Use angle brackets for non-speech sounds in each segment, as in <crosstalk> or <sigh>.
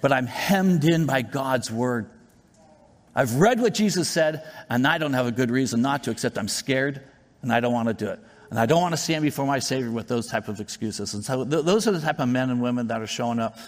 but I'm hemmed in by God's word. I've read what Jesus said, and I don't have a good reason not to, except I'm scared and I don't want to do it. And I don't want to stand before my Savior with those type of excuses. And so th- those are the type of men and women that are showing up.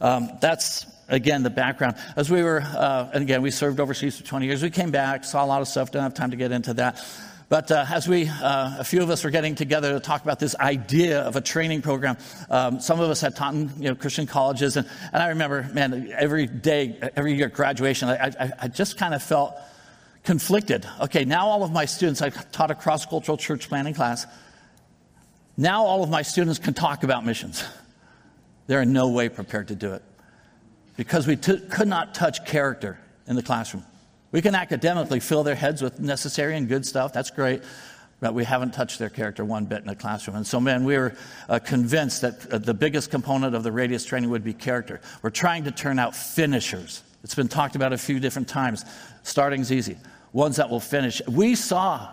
Um, that's, again, the background. As we were, uh, and again, we served overseas for 20 years. We came back, saw a lot of stuff, don't have time to get into that. But uh, as we, uh, a few of us were getting together to talk about this idea of a training program, um, some of us had taught in you know, Christian colleges. And, and I remember, man, every day, every year graduation, I, I, I just kind of felt conflicted. Okay, now all of my students, I taught a cross cultural church planting class. Now all of my students can talk about missions. They're in no way prepared to do it because we t- could not touch character in the classroom. We can academically fill their heads with necessary and good stuff. That's great. But we haven't touched their character one bit in the classroom. And so, man, we were uh, convinced that uh, the biggest component of the radius training would be character. We're trying to turn out finishers. It's been talked about a few different times. Starting's easy, ones that will finish. We saw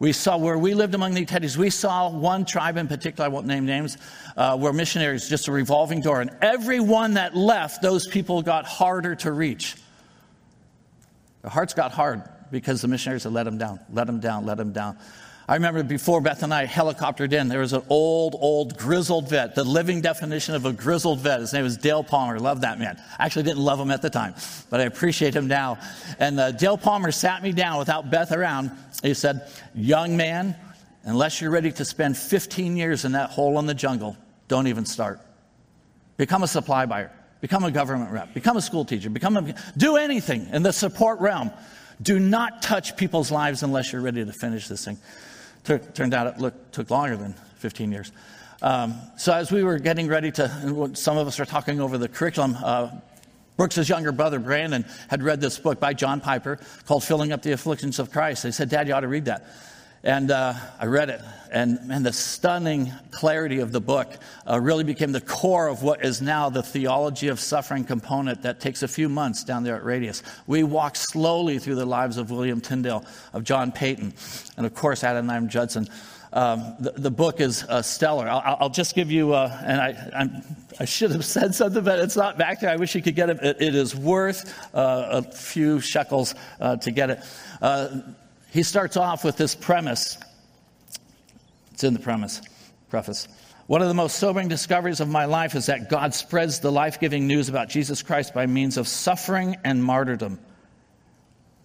we saw where we lived among the Iteris, we saw one tribe in particular, I won't name names, uh, where missionaries, just a revolving door. And every one that left, those people got harder to reach. Their hearts got hard because the missionaries had let them down, let them down, let them down. I remember before Beth and I helicoptered in, there was an old, old grizzled vet, the living definition of a grizzled vet. His name was Dale Palmer. Love that man. I actually didn't love him at the time, but I appreciate him now. And uh, Dale Palmer sat me down without Beth around. He said, Young man, unless you're ready to spend 15 years in that hole in the jungle, don't even start. Become a supply buyer. Become a government rep. Become a school teacher. Become a, do anything in the support realm. Do not touch people's lives unless you're ready to finish this thing. turned out it look, took longer than 15 years. Um, so as we were getting ready to, some of us were talking over the curriculum. Uh, Brooks's younger brother, Brandon, had read this book by John Piper called Filling Up the Afflictions of Christ. They said, Dad, you ought to read that. And uh, I read it, and, and the stunning clarity of the book uh, really became the core of what is now the theology of suffering component that takes a few months down there at Radius. We walk slowly through the lives of William Tyndale, of John Paton, and of course, Adoniram Judson. Um, the, the, book is uh, stellar. I'll, I'll, just give you, uh, and I, I'm, i should have <laughs> said something, but it's not back there. I wish you could get it. it, it is worth uh, a few shekels uh, to get it. He starts off with this premise. It's in the premise, preface. One of the most sobering discoveries of my life is that God spreads the life giving news about Jesus Christ by means of suffering and martyrdom.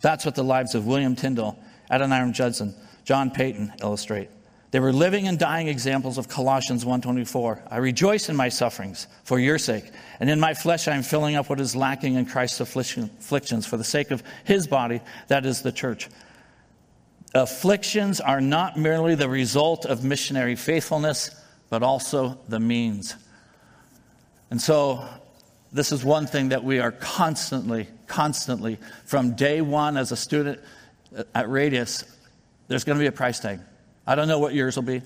That's what the lives of William Tyndale, Adoniram Judson, John Paton illustrate. They were living and dying examples of Colossians 1:24. I rejoice in my sufferings for your sake, and in my flesh I am filling up what is lacking in Christ's afflictions for the sake of his body, that is the church afflictions are not merely the result of missionary faithfulness, but also the means. And so, this is one thing that we are constantly, constantly, from day one as a student at Radius, there's going to be a price tag. I don't know what yours will be.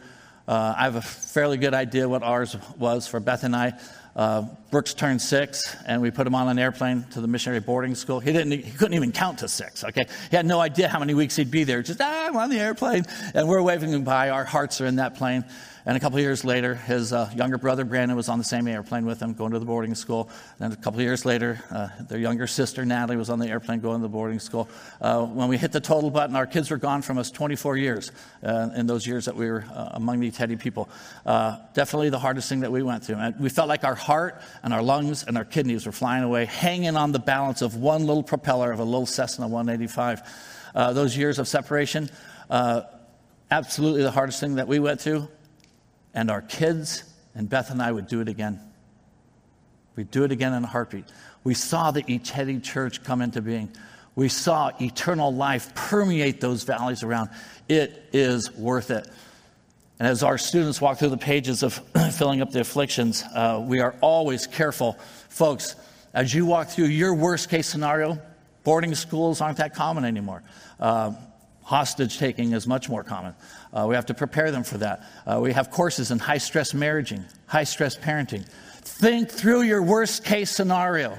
Uh, I have a fairly good idea what ours was for Beth and I. Uh, Brooks turned six, and we put him on an airplane to the missionary boarding school. He didn't, he couldn't even count to six. Okay, he had no idea how many weeks he'd be there. Just ah, I'm on the airplane, and we're waving him by. Our hearts are in that plane. And a couple years later, his uh, younger brother Brandon was on the same airplane with him, going to the boarding school. And a couple years later, uh, their younger sister Natalie was on the airplane going to the boarding school. Uh, when we hit the total button, our kids were gone from us 24 years uh, in those years that we were uh, among the Iteri people. Uh, definitely the hardest thing that we went through. And we felt like our heart and our lungs and our kidneys were flying away, hanging on the balance of one little propeller of a little Cessna 185. those years of separation, absolutely the hardest thing that we went through and our kids and Beth and I would do it again. We'd do it again in a heartbeat. We saw the Iteri church come into being. We saw eternal life permeate those valleys around. It is worth it. And as our students walk through the pages of <clears throat> filling up the afflictions, uh, we are always careful. Folks, as you walk through your worst case scenario, boarding schools aren't that common anymore. Uh, hostage taking is much more common. Uh, we have to prepare them for that. Uh, we have courses in high stress marriaging, high stress parenting. Think through your worst case scenario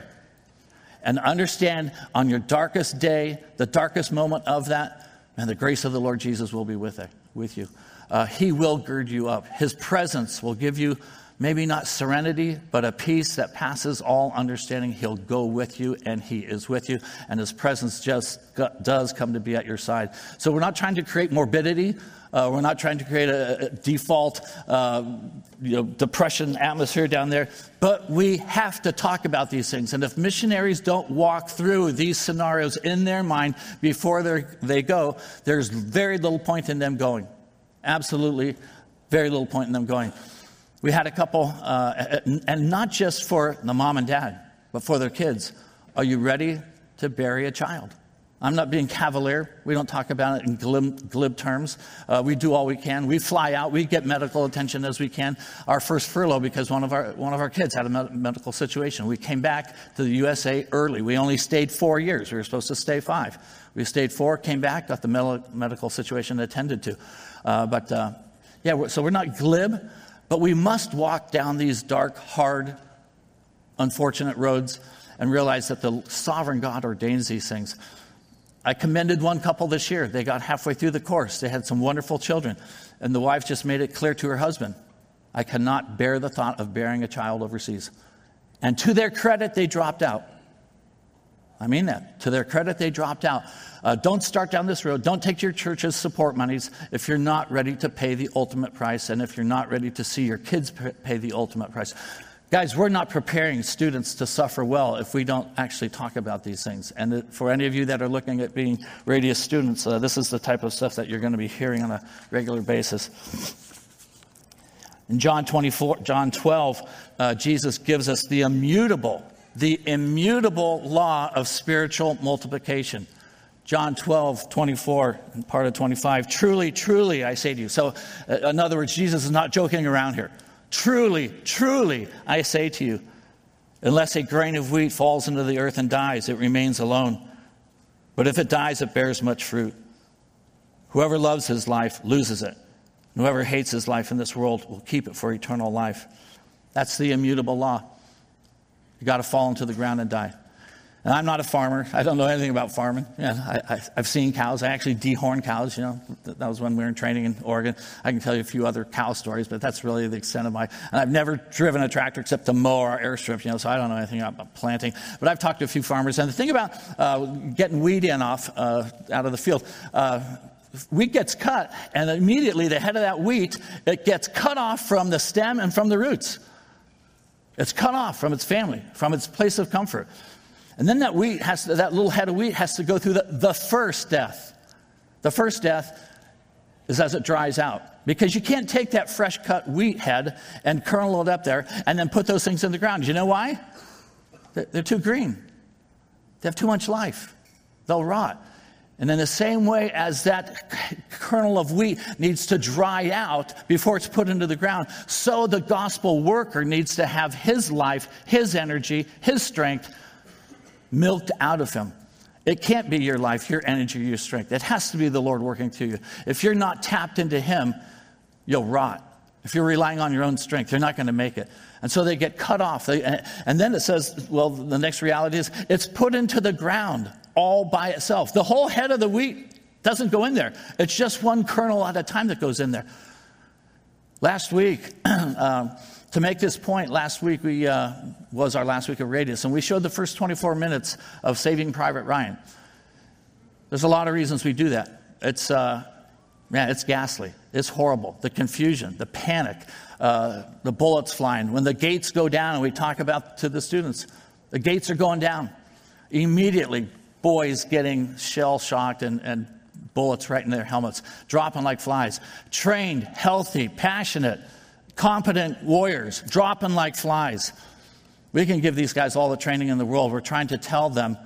and understand on your darkest day, the darkest moment of that, and the grace of the Lord Jesus will be with, it, with you. Uh, he will gird you up. His presence will give you maybe not serenity, but a peace that passes all understanding. He'll go with you, and He is with you, and His presence just does come to be at your side. So we're not trying to create morbidity. Uh, we're not trying to create a, a default uh, you know, depression atmosphere down there, but we have to talk about these things. And if missionaries don't walk through these scenarios in their mind before they go, there's very little point in them going. Absolutely, very little point in them going. We had a couple, uh, and not just for the mom and dad, but for their kids. Are you ready to bury a child? I'm not being cavalier. We don't talk about it in glib, glib terms. Uh, we do all we can. We fly out. We get medical attention as we can. Our first furlough because one of our, one of our kids had a med- medical situation. We came back to the USA early. We only stayed four years. We were supposed to stay five. We stayed four, came back, got the med- medical situation attended to. Uh, but uh, yeah, so we're not glib, but we must walk down these dark, hard, unfortunate roads and realize that the sovereign God ordains these things. I commended one couple this year. They got halfway through the course. They had some wonderful children. And the wife just made it clear to her husband I cannot bear the thought of bearing a child overseas. And to their credit, they dropped out. I mean that. To their credit, they dropped out. Uh, don't start down this road. Don't take your church's support monies if you're not ready to pay the ultimate price and if you're not ready to see your kids pay the ultimate price. Guys, we're not preparing students to suffer well if we don't actually talk about these things. And for any of you that are looking at being Radius students, uh, this is the type of stuff that you're going to be hearing on a regular basis. In John 24, John 12, uh, Jesus gives us the immutable, the immutable law of spiritual multiplication. John 12, 24, and part of 25. Truly, truly, I say to you. So, uh, in other words, Jesus is not joking around here. Truly, truly, I say to you, unless a grain of wheat falls into the earth and dies, it remains alone. But if it dies, it bears much fruit. Whoever loves his life loses it. Whoever hates his life in this world will keep it for eternal life. That's the immutable law. You got to fall into the ground and die. And I'm not a farmer. I don't know anything about farming. Yeah, I, have seen cows. I actually dehorn cows. You know, that was when we were in training in Oregon. I can tell you a few other cow stories, but that's really the extent of my. And I've never driven a tractor except to mow our airstrip. You know, so I don't know anything about planting. But I've talked to a few farmers, and the thing about uh, getting weed in off uh, out of the field. Uh, wheat gets cut, and immediately the head of that wheat it gets cut off from the stem and from the roots. It's cut off from its family, from its place of comfort. And then that wheat has to, that little head of wheat has to go through the, the first death. The first death is as it dries out. Because you can't take that fresh cut wheat head and kernel it up there and then put those things in the ground. You know why? They're too green. They have too much life. They'll rot. And in the same way as that kernel of wheat needs to dry out before it's put into the ground, so the gospel worker needs to have his life, his energy, his strength milked out of him. It can't be your life, your energy, your strength. It has to be the Lord working through you. If you're not tapped into Him, you'll rot. If you're relying on your own strength, you're not going to make it. And so they get cut off. And then it says, well, the next reality is it's put into the ground all by itself. The whole head of the wheat doesn't go in there, it's just one kernel at a time that goes in there. Last week, <clears throat> um, to make this point, last week we, uh, was our last week of Radius, and we showed the first 24 minutes of Saving Private Ryan. There's a lot of reasons we do that. It's, uh, man, it's ghastly. It's horrible. The confusion, the panic, uh, the bullets flying. When the gates go down, and we talk about to the students, the gates are going down. Immediately, boys getting shell shocked and, and bullets right in their helmets, dropping like flies. Trained, healthy, passionate competent warriors, dropping like flies. We can give these guys all the training in the world. We're trying to tell them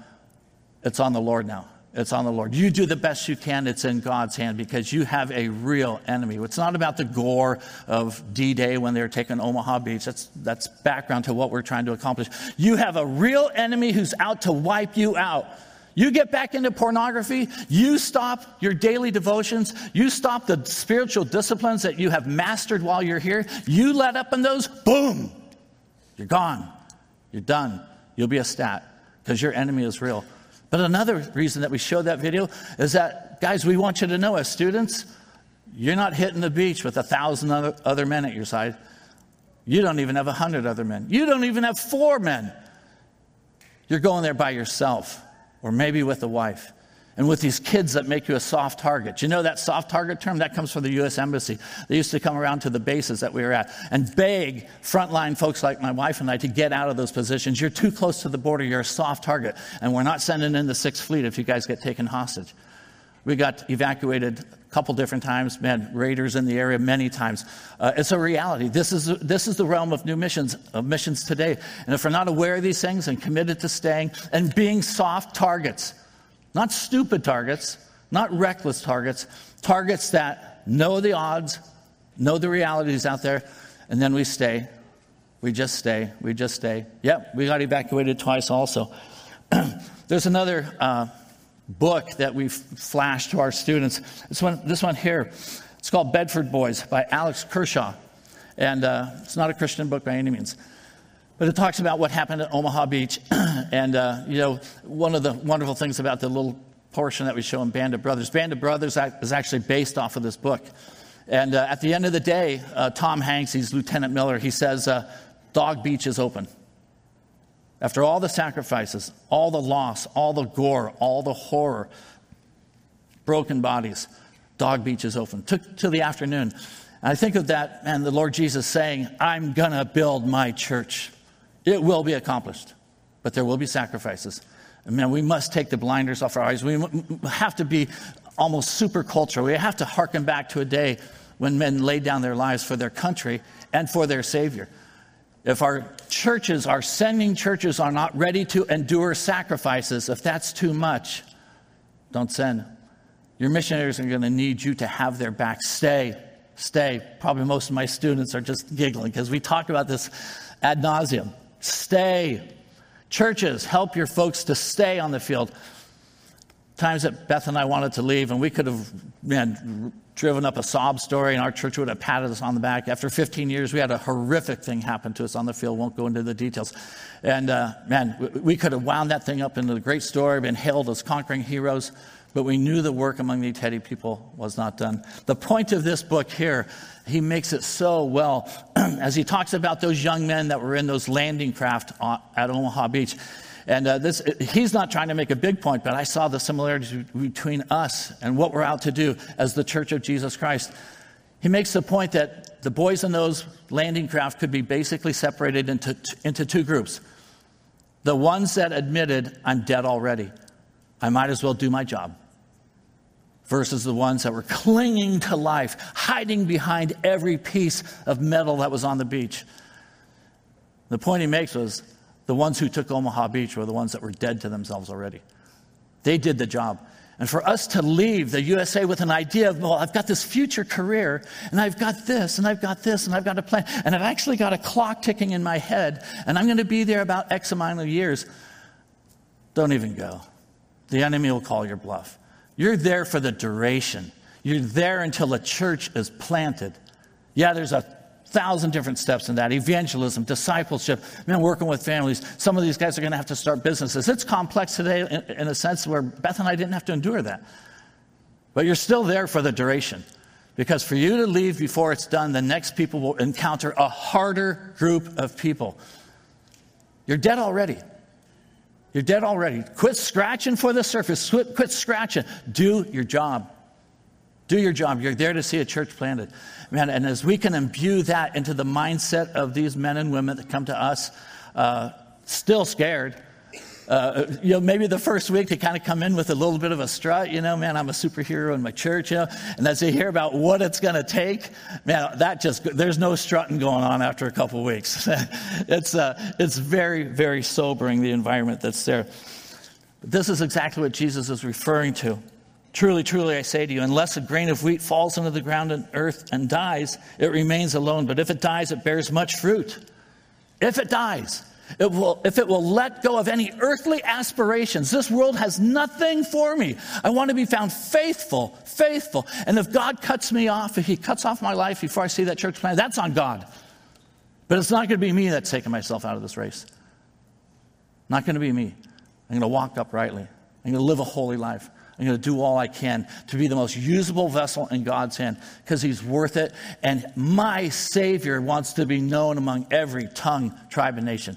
it's on the Lord now. It's on the Lord. You do the best you can. It's in God's hand because you have a real enemy. It's not about the gore of D Day when they were taking Omaha Beach. That's, that's background to what we're trying to accomplish. You have a real enemy who's out to wipe you out. You get back into pornography, you stop your daily devotions, you stop the spiritual disciplines that you have mastered while you're here, you let up in those, boom, you're gone. You're done. You'll be a stat because your enemy is real. But another reason that we showed that video is that, guys, we want you to know as students, you're not hitting the beach with a thousand other men at your side. You don't even have a hundred other men. You don't even have four men. You're going there by yourself, or maybe with a wife and with these kids that make you a soft target. You know that soft target term? That comes from the U.S. Embassy. They used to come around to the bases that we were at and beg frontline folks like my wife and I to get out of those positions. You're too close to the border. You're a soft target. And we're not sending in the Sixth Fleet if you guys get taken hostage. We got evacuated a couple different times, man, raiders in the area many times. Uh, it's a reality. This is, this is the realm of new missions, of missions today. And if we're not aware of these things and committed to staying and being soft targets, not stupid targets, not reckless targets, targets that know the odds, know the realities out there, and then we stay. We just stay. We just stay. Yep, we got evacuated twice also. <clears throat> There's another uh, book that we've flashed to our students. This one, this one here, it's called Bedford Boys by Alex Kershaw. And uh, it's not a Christian book by any means. But it talks about what happened at Omaha Beach. <clears throat> and, uh, you know, one of the wonderful things about the little portion that we show in Band of Brothers, Band of Brothers is actually based off of this book. And uh, at the end of the day, uh, Tom Hanks, he's Lieutenant Miller, he says, uh, Dog Beach is open. After all the sacrifices, all the loss, all the gore, all the horror, broken bodies, Dog Beach is open. Took to the afternoon. And I think of that and the Lord Jesus saying, I'm going to build my church. It will be accomplished, but there will be sacrifices. Man, we must take the blinders off our eyes. We have to be almost super cultural. We have to hearken back to a day when men laid down their lives for their country and for their Savior. If our churches, our sending churches, are not ready to endure sacrifices, if that's too much, don't send. Your missionaries are going to need you to have their back. Stay, stay. Probably most of my students are just giggling because we talk about this ad nauseum. Stay. Churches, help your folks to stay on the field. Times that Beth and I wanted to leave, and we could have man, driven up a sob story, and our church would have patted us on the back. After 15 years, we had a horrific thing happen to us on the field. Won't go into the details. And uh, man, we could have wound that thing up into a great story, been hailed as conquering heroes but we knew the work among the Iteri people was not done. The point of this book here, he makes it so well <clears throat> as he talks about those young men that were in those landing craft at Omaha Beach. And uh, this, he's not trying to make a big point, but I saw the similarities between us and what we're out to do as the Church of Jesus Christ. He makes the point that the boys in those landing craft could be basically separated into, into two groups. The ones that admitted, I'm dead already. I might as well do my job versus the ones that were clinging to life, hiding behind every piece of metal that was on the beach. The point he makes was the ones who took Omaha Beach were the ones that were dead to themselves already. They did the job. And for us to leave the USA with an idea of, well, I've got this future career, and I've got this, and I've got this, and I've got a plan, and I've actually got a clock ticking in my head, and I'm going to be there about X amount of years. Don't even go. The enemy will call your bluff. You're there for the duration. You're there until a church is planted. Yeah, there's a thousand different steps in that evangelism, discipleship, man, working with families. Some of these guys are going to have to start businesses. It's complex today in, in a sense where Beth and I didn't have to endure that. But you're still there for the duration. Because for you to leave before it's done, the next people will encounter a harder group of people. You're dead already. You're dead already. Quit scratching for the surface. Quit, quit scratching. Do your job. Do your job. You're there to see a church planted. Man, and as we can imbue that into the mindset of these men and women that come to us, uh, still scared, uh, you know, maybe the first week they kind of come in with a little bit of a strut, you know, man, I'm a superhero in my church, you know, and as they hear about what it's going to take, man, that just, there's no strutting going on after a couple weeks. <laughs> it's, uh, it's very, very sobering, the environment that's there. But this is exactly what Jesus is referring to. Truly, truly, I say to you, unless a grain of wheat falls into the ground and earth and dies, it remains alone. But if it dies, it bears much fruit. If it dies, it will, if it will let go of any earthly aspirations, this world has nothing for me. I want to be found faithful, faithful. And if God cuts me off, if He cuts off my life before I see that church plan, that's on God. But it's not going to be me that's taking myself out of this race. Not going to be me. I'm going to walk uprightly. I'm going to live a holy life. I'm going to do all I can to be the most usable vessel in God's hand because He's worth it. And my Savior wants to be known among every tongue, tribe, and nation.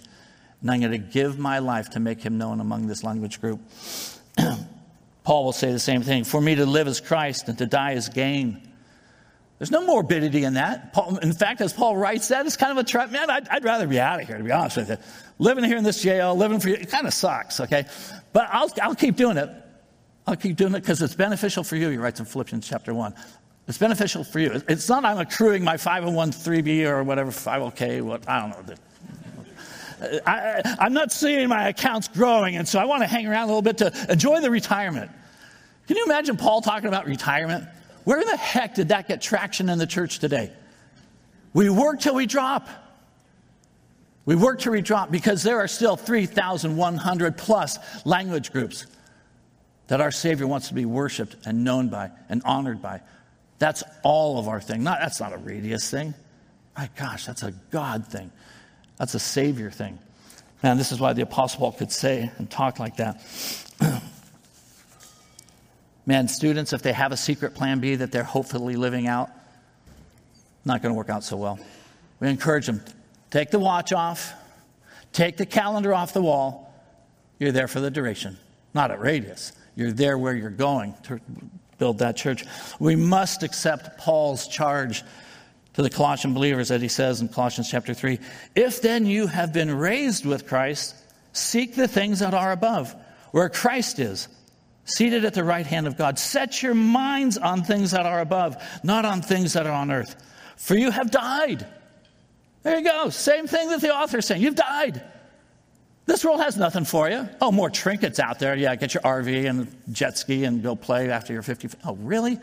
And I'm going to give my life to make Him known among this language group. <clears throat> Paul will say the same thing. For me to live as Christ and to die as gain. There's no morbidity in that. Paul, in fact, as Paul writes that, it's kind of a trap. Man, I'd, I'd, rather be out of here, to be honest with you. Living here in this jail, living for you, it kind of sucks, okay? But I'll, I'll keep doing it I'll keep doing it because it's beneficial for you, he writes in Philippians chapter 1. It's beneficial for you. It's not I'm accruing my 501b or whatever, 50K, what, I don't know. I, am not seeing my accounts growing, and so I want to hang around a little bit to enjoy the retirement. Can you imagine Paul talking about retirement? Where the heck did that get traction in the church today? We work till we drop. We work till we drop because there are still 3,100 plus language groups that our Savior wants to be worshiped and known by and honored by. That's all of our thing. Not, that's not a radius thing. My gosh, that's a God thing. That's a Savior thing. Man, this is why the Apostle Paul could say and talk like that. <clears throat> Man, students, if they have a secret plan B that they're hopefully living out, not going to work out so well. We encourage them take the watch off, take the calendar off the wall. You're there for the duration, not at radius. You're there where you're going to build that church. We must accept Paul's charge to the Colossian believers that he says in Colossians chapter 3 If then you have been raised with Christ, seek the things that are above, where Christ is, seated at the right hand of God. Set your minds on things that are above, not on things that are on earth. For you have died. There you go. Same thing that the author is saying. You've died. This world has nothing for you. Oh, more trinkets out there. Yeah, get your RV and jet ski and go play after you're 50. Oh, really?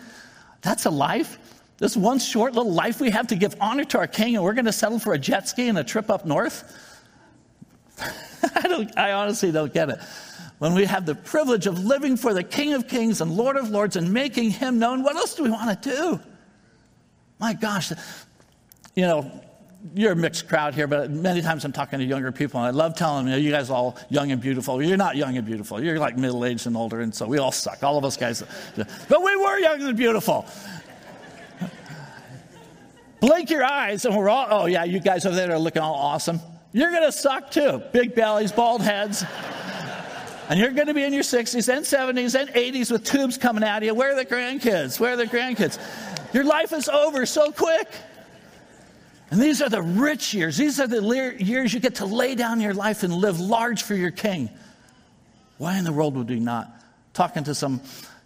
That's a life? This one short little life we have to give honor to our king, and we're going to settle for a jet ski and a trip up north? <laughs> I, don't, I honestly don't get it. When we have the privilege of living for the King of Kings and Lord of Lords and making him known, what else do we want to do? My gosh, you know, you're a mixed crowd here, but many times I'm talking to younger people, and I love telling them, you, know, you guys are all young and beautiful. You're not young and beautiful. You're like middle aged and older, and so we all suck. All of us guys. But we were young and beautiful. Blink your eyes, and we're all, oh, yeah, you guys over there are looking all awesome. You're going to suck too. Big bellies, bald heads. And you're going to be in your 60s and 70s and 80s with tubes coming out of you. Where are the grandkids? Where are the grandkids? Your life is over so quick. And these are the rich years. These are the years you get to lay down your life and live large for your king. Why in the world would we not? Talking to some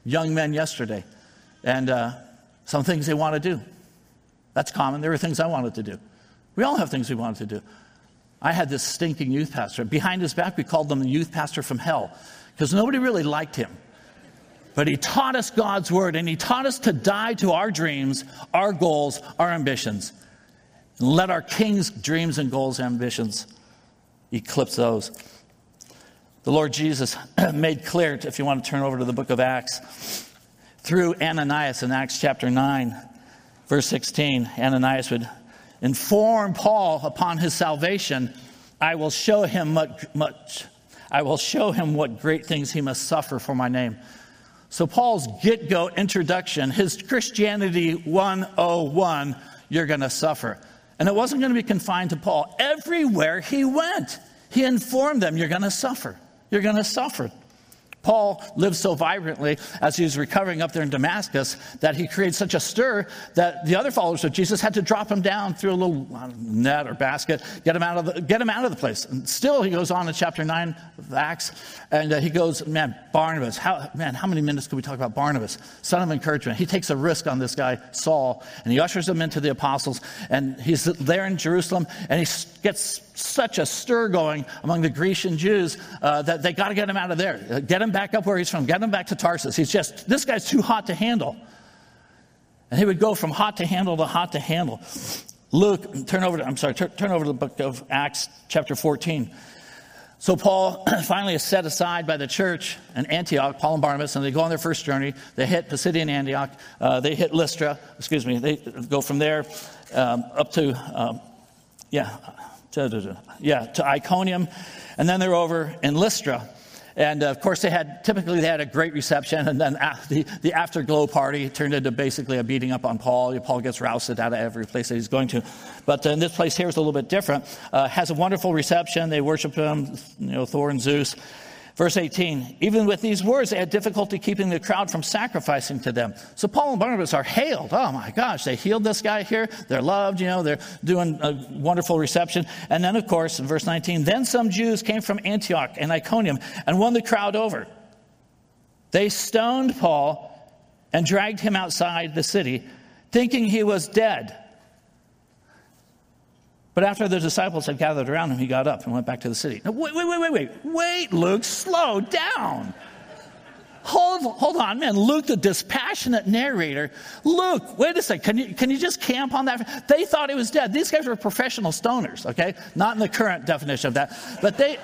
young men yesterday, and uh, some things they want to do. That's common. There were things I wanted to do. We all have things we wanted to do. I had this stinking youth pastor. Behind his back, we called him the youth pastor from hell because nobody really liked him. But he taught us God's word and he taught us to die to our dreams, our goals, our ambitions. And let our King's dreams and goals, ambitions eclipse those. The Lord Jesus <clears throat> made clear, if you want to turn over to the book of Acts, through Ananias in Acts chapter 9, verse 16, Ananias would inform Paul upon his salvation, I will show him much, much I will show him what great things he must suffer for my name. So, Paul's get go introduction, his Christianity 101, you're going to suffer. And it wasn't going to be confined to Paul. Everywhere he went, he informed them, You're going to suffer. You're going to suffer. Paul lived so vibrantly as he was recovering up there in Damascus that he created such a stir that the other followers of Jesus had to drop him down through a little net or basket, get him out of the, get him out of the place. And still, he goes on in chapter 9 of Acts, and uh, he goes, Man, Barnabas, how, man, how many minutes could we talk about Barnabas? Son of encouragement. He takes a risk on this guy, Saul, and he ushers him into the apostles, and he's there in Jerusalem, and he gets such a stir going among the Grecian Jews uh, that they got to get him out of there. Uh, get him back up where he's from. Get him back to Tarsus. He's just, this guy's too hot to handle. And he would go from hot to handle to hot to handle. Luke, turn over to, I'm sorry, turn, turn over to the book of Acts, chapter 14. So Paul <clears throat> finally is set aside by the church in Antioch, Paul and Barnabas, and they go on their first journey. They hit Pisidian Antioch. Uh, they hit Lystra, excuse me. They go from there um, up to, um, yeah, to, yeah, to Iconium, and then they're over in Lystra. And uh, of course, they had typically they had a great reception, and then the, the afterglow party turned into basically a beating up on Paul. Paul gets rousted out of every place that he's going to. But uh, in this place here is a little bit different. Uh, has a wonderful reception. They worship him, you know, Thor and Zeus. Verse 18, even with these words, they had difficulty keeping the crowd from sacrificing to them. So Paul and Barnabas are hailed. Oh my gosh, they healed this guy here. They're loved, you know, they're doing a wonderful reception. And then, of course, in verse 19, then some Jews came from Antioch and Iconium and won the crowd over. They stoned Paul and dragged him outside the city, thinking he was dead. But after the disciples had gathered around him, he got up and went back to the city. Now, wait, wait, wait, wait, wait. Wait, Luke, slow down. Hold, hold on, man. Luke, the dispassionate narrator. Luke, wait a second. Can you, can you just camp on that? They thought he was dead. These guys were professional stoners, okay? Not in the current definition of that. But they,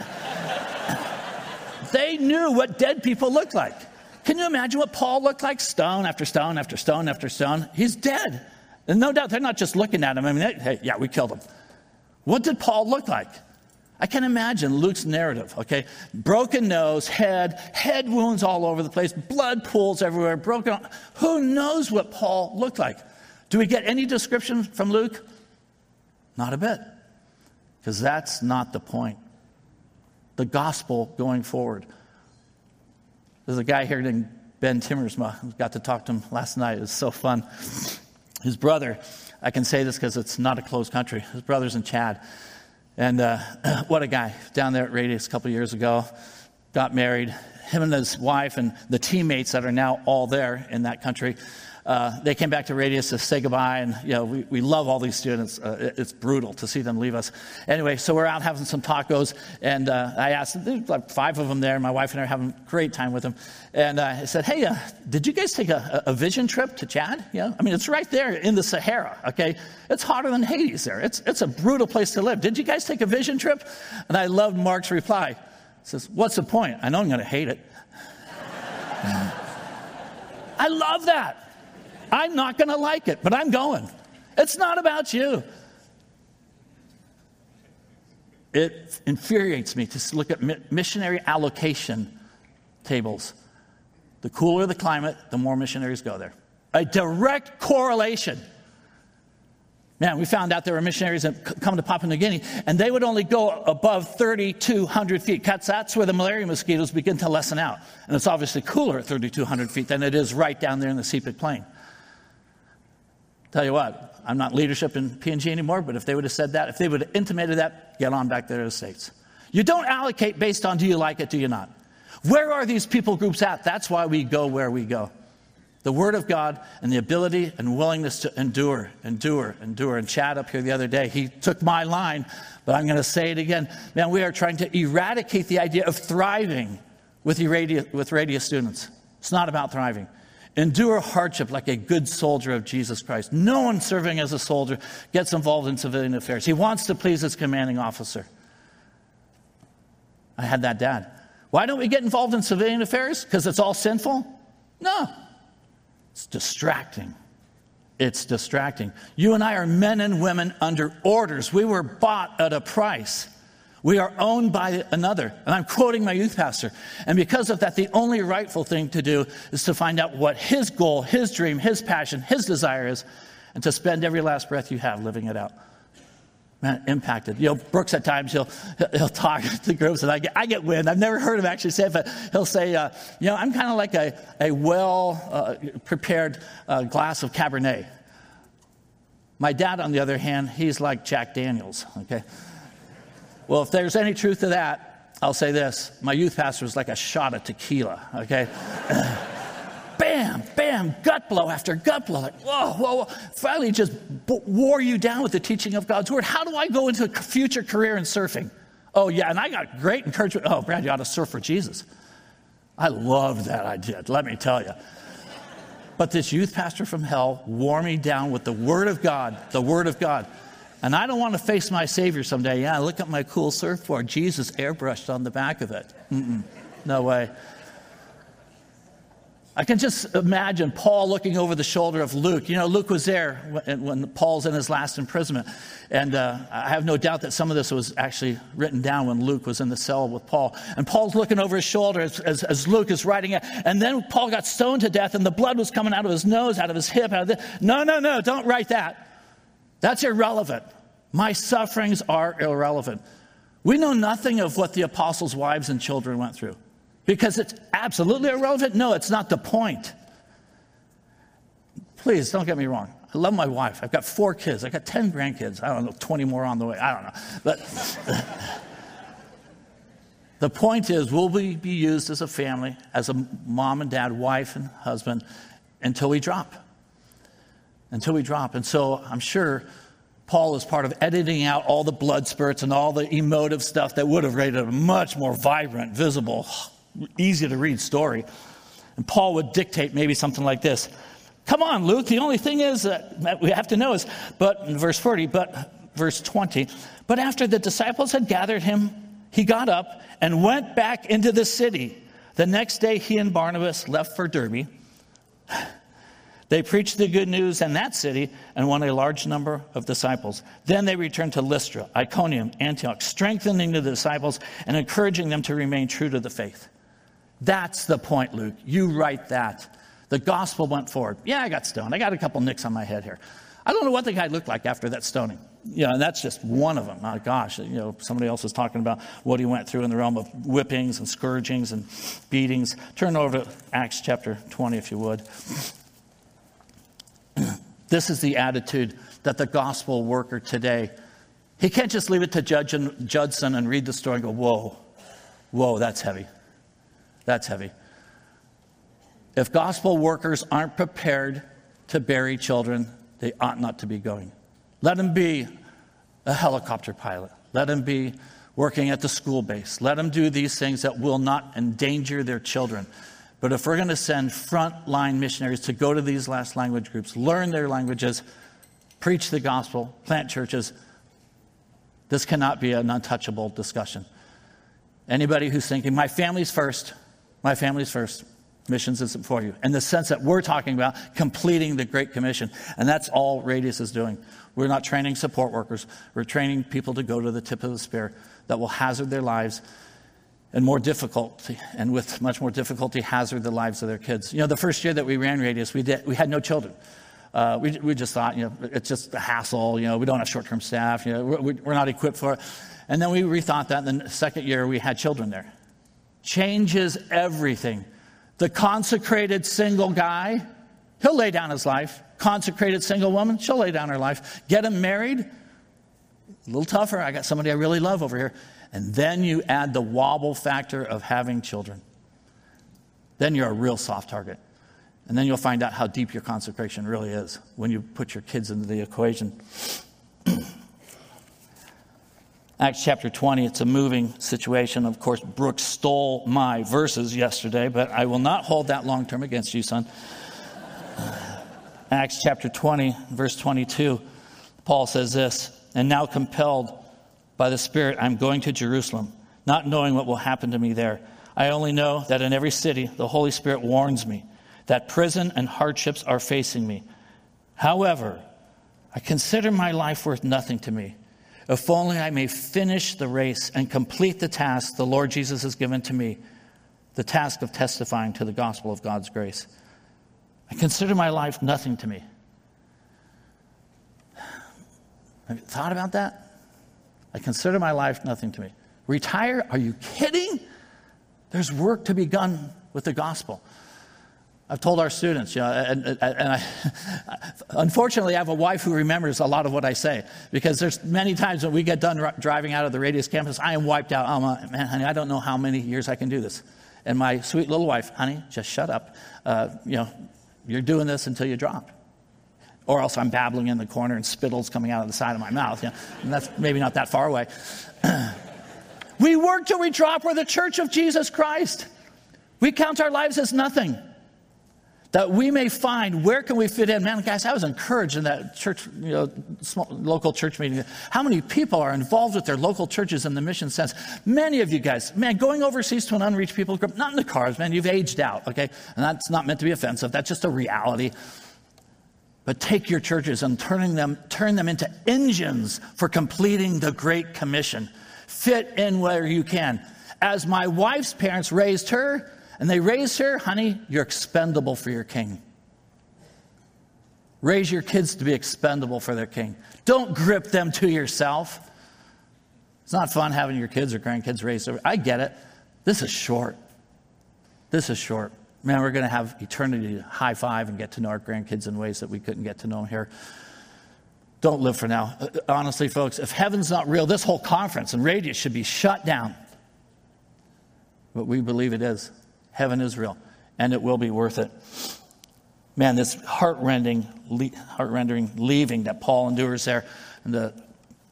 they knew what dead people looked like. Can you imagine what Paul looked like? Stone after stone after stone after stone. He's dead. And no doubt they're not just looking at him. I mean, they, hey, yeah, we killed him. What did Paul look like? I can imagine Luke's narrative, okay? Broken nose, head, head wounds all over the place, blood pools everywhere, broken. Who knows what Paul looked like? Do we get any description from Luke? Not a bit, because that's not the point. The gospel going forward. There's a guy here named Ben Timmersma. Got to talk to him last night. It was so fun. His brother I can say this because it's not a closed country. His brother's in Chad. And uh, <clears throat> what a guy. Down there at Radius a couple years ago, got married. Him and his wife and the teammates that are now all there in that country uh, they came back to Radius to say goodbye, and you know, we, we love all these students. Uh, it, it's brutal to see them leave us. Anyway, so we're out having some tacos, and uh, I asked, there's like five of them there. My wife and I are having a great time with them. And uh, I said, hey, uh, did you guys take a, a, vision trip to Chad? Yeah, I mean, it's right there in the Sahara, okay? It's hotter than Hades there. It's, it's a brutal place to live. Did you guys take a vision trip? And I loved Mark's reply. He says, what's the point? I know I'm going to hate it. <laughs> I love that. I'm not going to like it, but I'm going. It's not about you. It infuriates me to look at missionary allocation tables. The cooler the climate, the more missionaries go there. A direct correlation. Man, we found out there were missionaries that come to Papua New Guinea, and they would only go above 3,200 feet. That's where the malaria mosquitoes begin to lessen out. And it's obviously cooler at 3,200 feet than it is right down there in the Sepik Plain. Tell you what, I'm not leadership in PNG anymore, but if they would have said that, if they would have intimated that, get on back there to the States. You don't allocate based on do you like it, do you not? Where are these people groups at? That's why we go where we go. The Word of God and the ability and willingness to endure, endure, endure. And Chad up here the other day, he took my line, but I'm going to say it again. Man, we are trying to eradicate the idea of thriving with, radius, with radius students. It's not about thriving. Endure hardship like a good soldier of Jesus Christ. No one serving as a soldier gets involved in civilian affairs. He wants to please his commanding officer. I had that dad. Why don't we get involved in civilian affairs? Because it's all sinful? No. It's distracting. It's distracting. You and I are men and women under orders. We were bought at a price. We are owned by another. And I'm quoting my youth pastor. And because of that, the only rightful thing to do is to find out what his goal, his dream, his passion, his desire is, and to spend every last breath you have living it out. Man, impacted. You know, Brooks at times he'll he'll talk <laughs> to groups, and I get I get wind. I've never heard him actually say it, but he'll say, uh, you know, I'm kind of like a a well uh, prepared uh, glass of Cabernet. My dad, on the other hand, he's like Jack Daniels. Okay. Well, if there's any truth to that, I'll say this my youth pastor was like a shot of tequila, okay? <laughs> bam, bam, gut blow after gut blow. Like, whoa, whoa, whoa. Finally, just wore you down with the teaching of God's word. How do I go into a future career in surfing? Oh, yeah, and I got great encouragement. Oh, Brad, you ought to surf for Jesus. I loved that idea, let me tell you. But this youth pastor from hell wore me down with the Word of God, the Word of God. And I don't want to face my Savior someday. Yeah, look at my cool surfboard. Jesus airbrushed on the back of it. Mm-mm, no way. I can just imagine Paul looking over the shoulder of Luke. You know, Luke was there when, when Paul's in his last imprisonment. And uh, I have no doubt that some of this was actually written down when Luke was in the cell with Paul. And Paul's looking over his shoulder as, as, as Luke is writing it. And then Paul got stoned to death, and the blood was coming out of his nose, out of his hip. Out of the, no, no, no, don't write that. That's irrelevant. My sufferings are irrelevant. We know nothing of what the apostles' wives and children went through. Because it's absolutely irrelevant? No, it's not the point. Please don't get me wrong. I love my wife. I've got four kids. I've got 10 grandkids. I don't know, 20 more on the way. I don't know. But <laughs> the point is, will we be used as a family, as a mom and dad, wife and husband, until we drop? Until we drop. And so I'm sure Paul is part of editing out all the blood spurts and all the emotive stuff that would have made it a much more vibrant, visible, easy to read story. And Paul would dictate maybe something like this Come on, Luke, the only thing is that we have to know is, but in verse 40, but verse 20, but after the disciples had gathered him, he got up and went back into the city. The next day, he and Barnabas left for Derbe. They preached the good news in that city and won a large number of disciples. Then they returned to Lystra, Iconium, Antioch, strengthening the disciples and encouraging them to remain true to the faith. That's the point, Luke. You write that. The gospel went forward. Yeah, I got stoned. I got a couple nicks on my head here. I don't know what the guy looked like after that stoning. You know, and that's just one of them. My gosh, you know, somebody else was talking about what he went through in the realm of whippings and scourgings and beatings. Turn over to Acts chapter 20, if you would. This is the attitude that the gospel worker today, he can't just leave it to Judson and read the story and go, whoa, whoa, that's heavy. That's heavy. If gospel workers aren't prepared to bury children, they ought not to be going. Let them be a helicopter pilot. Let them be working at the school base. Let them do these things that will not endanger their children. But if we're going to send frontline missionaries to go to these last language groups, learn their languages, preach the gospel, plant churches, this cannot be an untouchable discussion. Anybody who's thinking, my family's first, my family's first. Missions isn't for you. In the sense that we're talking about completing the Great Commission. And that's all Radius is doing. We're not training support workers. We're training people to go to the tip of the spear that will hazard their lives and more difficulty, and with much more difficulty, hazard the lives of their kids. You know, the first year that we ran Radius, we, did, we had no children. Uh, we, we just thought, you know, it's just a hassle. You know, we don't have short term staff. You know, we're, we're not equipped for it. And then we rethought that. And the second year, we had children there changes everything. The consecrated single guy, he'll lay down his life. Consecrated single woman, she'll lay down her life. Get him married, a little tougher. I got somebody I really love over here. And then you add the wobble factor of having children. Then you're a real soft target. And then you'll find out how deep your consecration really is when you put your kids into the equation. <clears throat> Acts chapter 20, it's a moving situation. Of course, Brooks stole my verses yesterday, but I will not hold that long term against you, son. <sighs> Acts chapter 20, verse 22, Paul says this And now compelled by the Spirit, I'm going to Jerusalem, not knowing what will happen to me there. I only know that in every city, the Holy Spirit warns me that prison and hardships are facing me. However, I consider my life worth nothing to me if only I may finish the race and complete the task the Lord Jesus has given to me, the task of testifying to the gospel of God's grace. I consider my life nothing to me. Have you thought about that? I consider my life nothing to me. Retire? Are you kidding? There's work to be done with the gospel. I've told our students, you know, and, and I, <laughs> unfortunately, I have a wife who remembers a lot of what I say because there's many times when we get done driving out of the Radius campus, I am wiped out. I'm man, honey, I don't know how many years I can do this. And my sweet little wife, honey, just shut up. Uh, you know, you're doing this until you drop. Or else I'm babbling in the corner and spittle's coming out of the side of my mouth. Know, and that's maybe not that far away. <clears throat> we work till we drop. We're the church of Jesus Christ. We count our lives as nothing. that we may find where can we fit in. Man, guys, I was encouraged in that church, you know, small, local church meeting. How many people are involved with their local churches in the mission sense? Many of you guys, man, going overseas to an unreached people group, not in the cars, man, you've aged out, okay? And that's not meant to be offensive. That's just a reality. But take your churches and turning them, turn them into engines for completing the Great Commission. Fit in where you can. As my wife's parents raised her, and they raised her, honey, you're expendable for your king. Raise your kids to be expendable for their king. Don't grip them to yourself. It's not fun having your kids or grandkids raised over. I get it. This is short. This is short. Man, we're going to have eternity to high five and get to know our grandkids in ways that we couldn't get to know here. Don't live for now. Uh, honestly, folks, if heaven's not real, this whole conference and radius should be shut down. But we believe it is. Heaven is real, and it will be worth it. Man, this heart-rending, heart-rending leaving that Paul endures there in the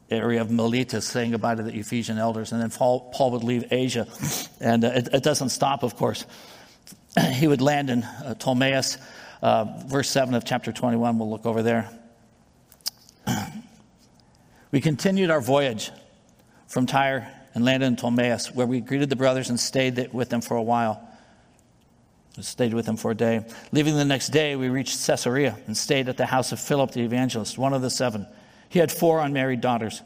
area of Miletus, saying goodbye to the Ephesian elders, and then Paul, Paul would leave Asia, and uh, it, it, doesn't stop, of course. <clears throat> he would land in uh, uh, verse seven of chapter twenty-one. We'll look over there. <clears throat> we continued our voyage from Tyre and landed in Ptolemais, where we greeted the brothers and stayed with them for a while. I stayed with them for a day. Leaving the next day, we reached Caesarea and stayed at the house of Philip the evangelist, one of the seven. He had four unmarried daughters.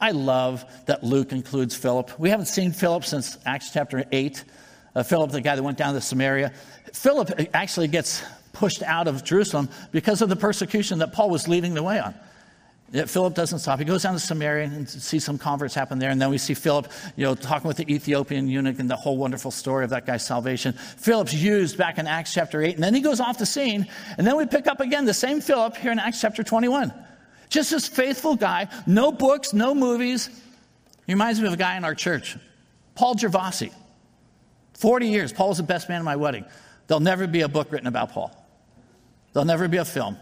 I love that Luke includes Philip. We haven't seen Philip since Acts chapter 8. Uh, Philip, the guy that went down to Samaria. Philip actually gets pushed out of Jerusalem because of the persecution that Paul was leading the way on. Philip doesn't stop. He goes down to Samaria and sees some converts happen there. And then we see Philip, you know, talking with the Ethiopian eunuch and the whole wonderful story of that guy's salvation. Philip's used back in Acts chapter 8. And then he goes off the scene. And then we pick up again the same Philip here in Acts chapter 21. Just this faithful guy, no books, no movies. He reminds me of a guy in our church, Paul Gervasi. 40 years. Paul was the best man at my wedding. There'll never be a book written about Paul. There'll never be a film.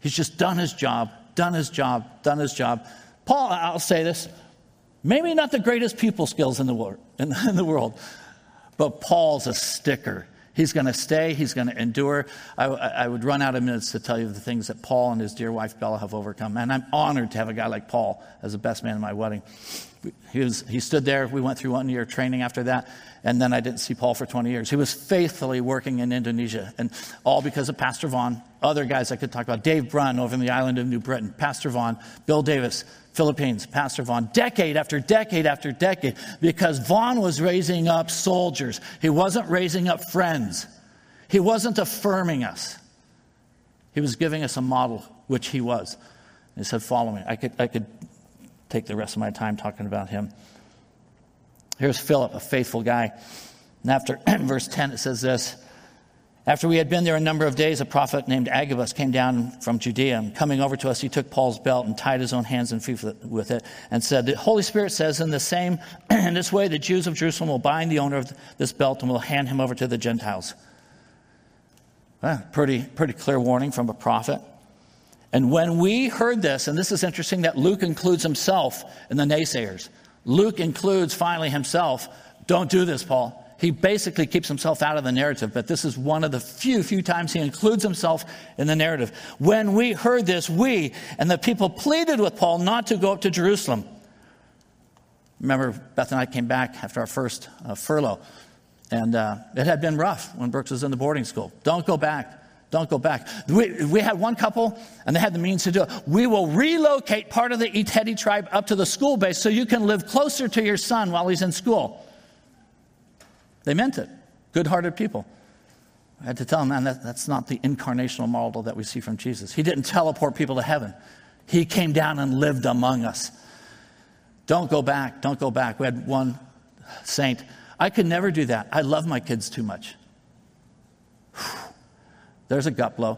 He's just done his job done his job, done his job. Paul, I'll say this, maybe not the greatest people skills in the world, in, <laughs> in the world but Paul's a sticker. He's going to stay, he's going to endure. I, I, would run out of minutes to tell you the things that Paul and his dear wife Bella have overcome. And I'm honored to have a guy like Paul as the best man in my wedding. He, was, he stood there. We went through one year training after that. And then I didn't see Paul for 20 years. He was faithfully working in Indonesia, and all because of Pastor Vaughn. Other guys I could talk about Dave Brunn over in the island of New Britain, Pastor Vaughn, Bill Davis, Philippines, Pastor Vaughn, decade after decade after decade, because Vaughn was raising up soldiers. He wasn't raising up friends, he wasn't affirming us. He was giving us a model, which he was. He said, Follow me. I could, I could take the rest of my time talking about him. Here's Philip, a faithful guy. And after <clears throat> verse 10, it says this After we had been there a number of days, a prophet named Agabus came down from Judea. And coming over to us, he took Paul's belt and tied his own hands and feet with it and said, The Holy Spirit says, In the same, <clears throat> in this way, the Jews of Jerusalem will bind the owner of this belt and will hand him over to the Gentiles. Well, pretty, pretty clear warning from a prophet. And when we heard this, and this is interesting that Luke includes himself in the naysayers. Luke includes finally himself. Don't do this, Paul. He basically keeps himself out of the narrative, but this is one of the few, few times he includes himself in the narrative. When we heard this, we and the people pleaded with Paul not to go up to Jerusalem. Remember, Beth and I came back after our first uh, furlough, and uh, it had been rough when Brooks was in the boarding school. Don't go back. Don't go back. We, we had one couple, and they had the means to do it. We will relocate part of the Iteri tribe up to the school base so you can live closer to your son while he's in school. They meant it. Good hearted people. I had to tell them, man, that, that's not the incarnational model that we see from Jesus. He didn't teleport people to heaven, He came down and lived among us. Don't go back. Don't go back. We had one saint. I could never do that. I love my kids too much. There's a gut blow.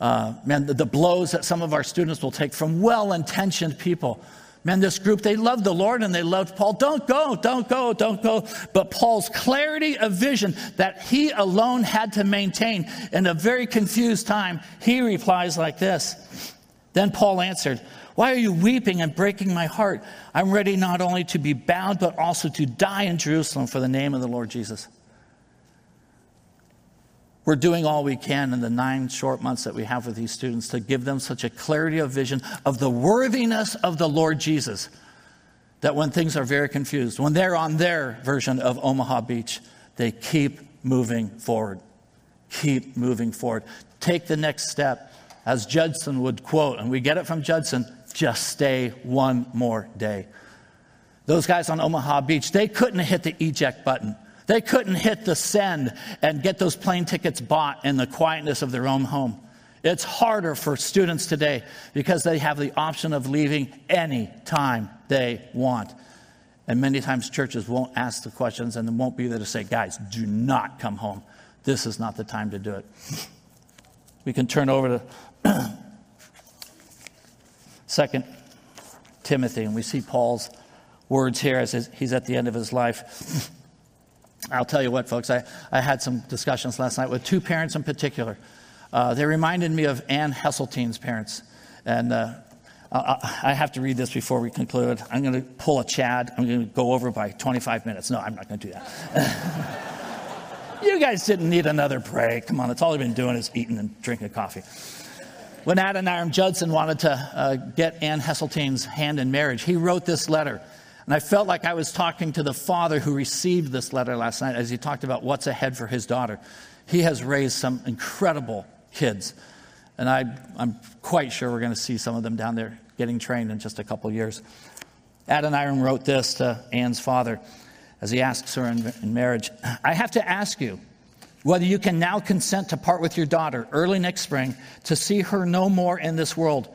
Uh, man, the, the blows that some of our students will take from well intentioned people. Man, this group, they loved the Lord and they loved Paul. Don't go, don't go, don't go. But Paul's clarity of vision that he alone had to maintain in a very confused time, he replies like this. Then Paul answered, Why are you weeping and breaking my heart? I'm ready not only to be bound, but also to die in Jerusalem for the name of the Lord Jesus. We're doing all we can in the nine short months that we have with these students to give them such a clarity of vision of the worthiness of the Lord Jesus that when things are very confused, when they're on their version of Omaha Beach, they keep moving forward. Keep moving forward. Take the next step. As Judson would quote, and we get it from Judson just stay one more day. Those guys on Omaha Beach, they couldn't hit the eject button. They couldn't hit the send and get those plane tickets bought in the quietness of their own home. It's harder for students today because they have the option of leaving any time they want. And many times churches won't ask the questions and won't be there to say, guys, do not come home. This is not the time to do it. <clears throat> We can turn over to <clears throat> Second Timothy, and we see Paul's words here as he's at the end of his life. <clears throat> I'll tell you what, folks, I, I had some discussions last night with two parents in particular. Uh, they reminded me of Ann Hesseltine's parents. And uh, I have to read this before we conclude. I'm going to pull a Chad. I'm going to go over by 25 minutes. No, I'm not going to do that. <laughs> you guys didn't need another break. Come on, that's all I've been doing is eating and drinking coffee. When Adoniram Judson wanted to uh, get Ann Hesseltine's hand in marriage, he wrote this letter. And I felt like I was talking to the father who received this letter last night as he talked about what's ahead for his daughter. He has raised some incredible kids. And I, am quite sure we're going to see some of them down there getting trained in just a couple years. Adoniram wrote this to Ann's father as he asks her in, in marriage I have to ask you whether you can now consent to part with your daughter early next spring to see her no more in this world,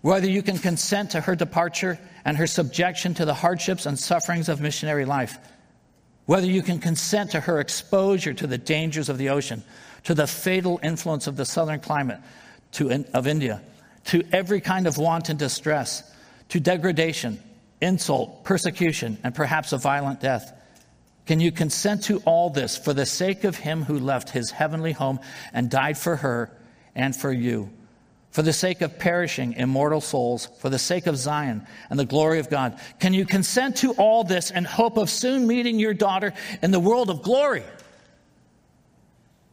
whether you can consent to her departure and her subjection to the hardships and sufferings of missionary life, whether you can consent to her exposure to the dangers of the ocean, to the fatal influence of the southern climate to, of India, to every kind of want and distress, to degradation, insult, persecution, and perhaps a violent death. Can you consent to all this for the sake of him who left his heavenly home and died for her and for you? For the sake of perishing immortal souls, for the sake of Zion and the glory of God? Can you consent to all this in hope of soon meeting your daughter in the world of glory?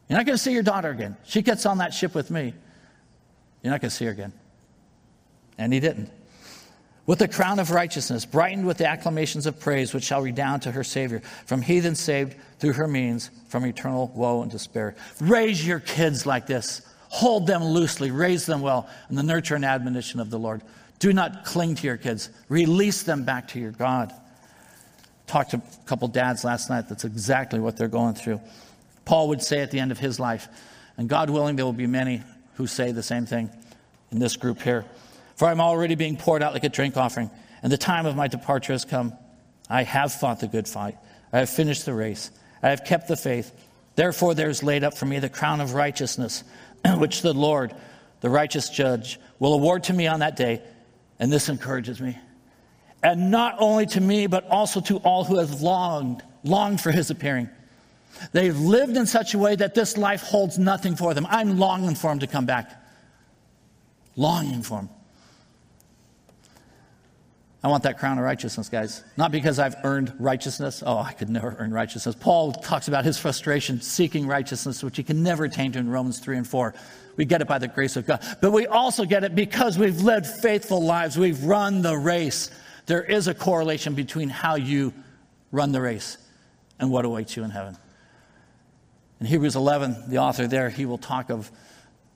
You're not going to see your daughter again. She gets on that ship with me. You're not going to see her again. And he didn't. With the crown of righteousness, brightened with the acclamations of praise, which shall redound to her Savior, from heathen saved through her means, from eternal woe and despair. Raise your kids like this. Hold them loosely, raise them well in the nurture and admonition of the Lord. Do not cling to your kids, release them back to your God. Talked to a couple dads last night, that's exactly what they're going through. Paul would say at the end of his life, and God willing, there will be many who say the same thing in this group here. For I'm already being poured out like a drink offering, and the time of my departure has come. I have fought the good fight, I have finished the race, I have kept the faith. Therefore, there is laid up for me the crown of righteousness <clears throat> which the Lord, the righteous judge, will award to me on that day. And this encourages me. And not only to me, but also to all who have longed, longed for his appearing. They've lived in such a way that this life holds nothing for them. I'm longing for him to come back. Longing for him. I want that crown of righteousness, guys. Not because I've earned righteousness. Oh, I could never earn righteousness. Paul talks about his frustration seeking righteousness, which he can never attain to in Romans 3 and 4. We get it by the grace of God. But we also get it because we've led faithful lives. We've run the race. There is a correlation between how you run the race and what awaits you in heaven. In Hebrews 11, the author there, he will talk of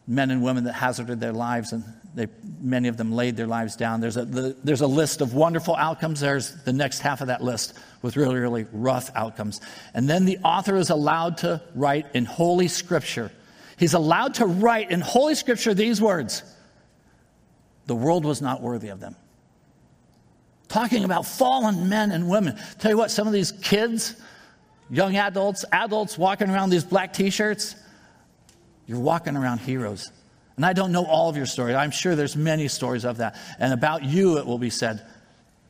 men and women that hazarded their lives and they, many of them laid their lives down. There's a, the, there's a list of wonderful outcomes. There's the next half of that list with really, really rough outcomes. And then the author is allowed to write in Holy Scripture. He's allowed to write in Holy Scripture these words The world was not worthy of them. Talking about fallen men and women. Tell you what, some of these kids, young adults, adults walking around these black t shirts, you're walking around heroes. And I don't know all of your stories. I'm sure there's many stories of that. And about you, it will be said.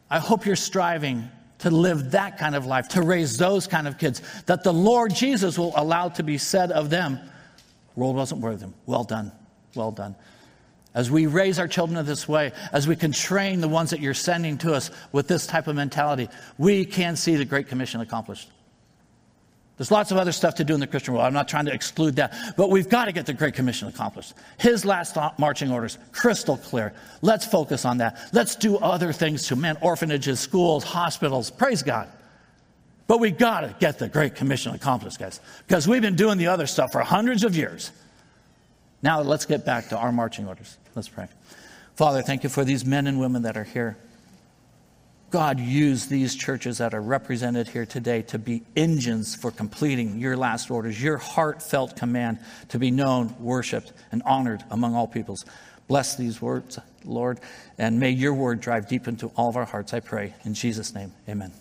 I hope you're striving to live that kind of life, to raise those kind of kids, that the Lord Jesus will allow to be said of them, world wasn't worth them. Well done. Well done. As we raise our children in this way, as we can train the ones that you're sending to us with this type of mentality, we can see the Great Commission accomplished. There's lots of other stuff to do in the Christian world. I'm not trying to exclude that. But we've got to get the Great Commission accomplished. His last marching orders, crystal clear. Let's focus on that. Let's do other things too. Man, orphanages, schools, hospitals. Praise God. But we've got to get the Great Commission accomplished, guys. Because we've been doing the other stuff for hundreds of years. Now let's get back to our marching orders. Let's pray. Father, thank you for these men and women that are here. God, use these churches that are represented here today to be engines for completing your last orders, your heartfelt command to be known, worshiped, and honored among all peoples. Bless these words, Lord, and may your word drive deep into all of our hearts, I pray. In Jesus' name, amen.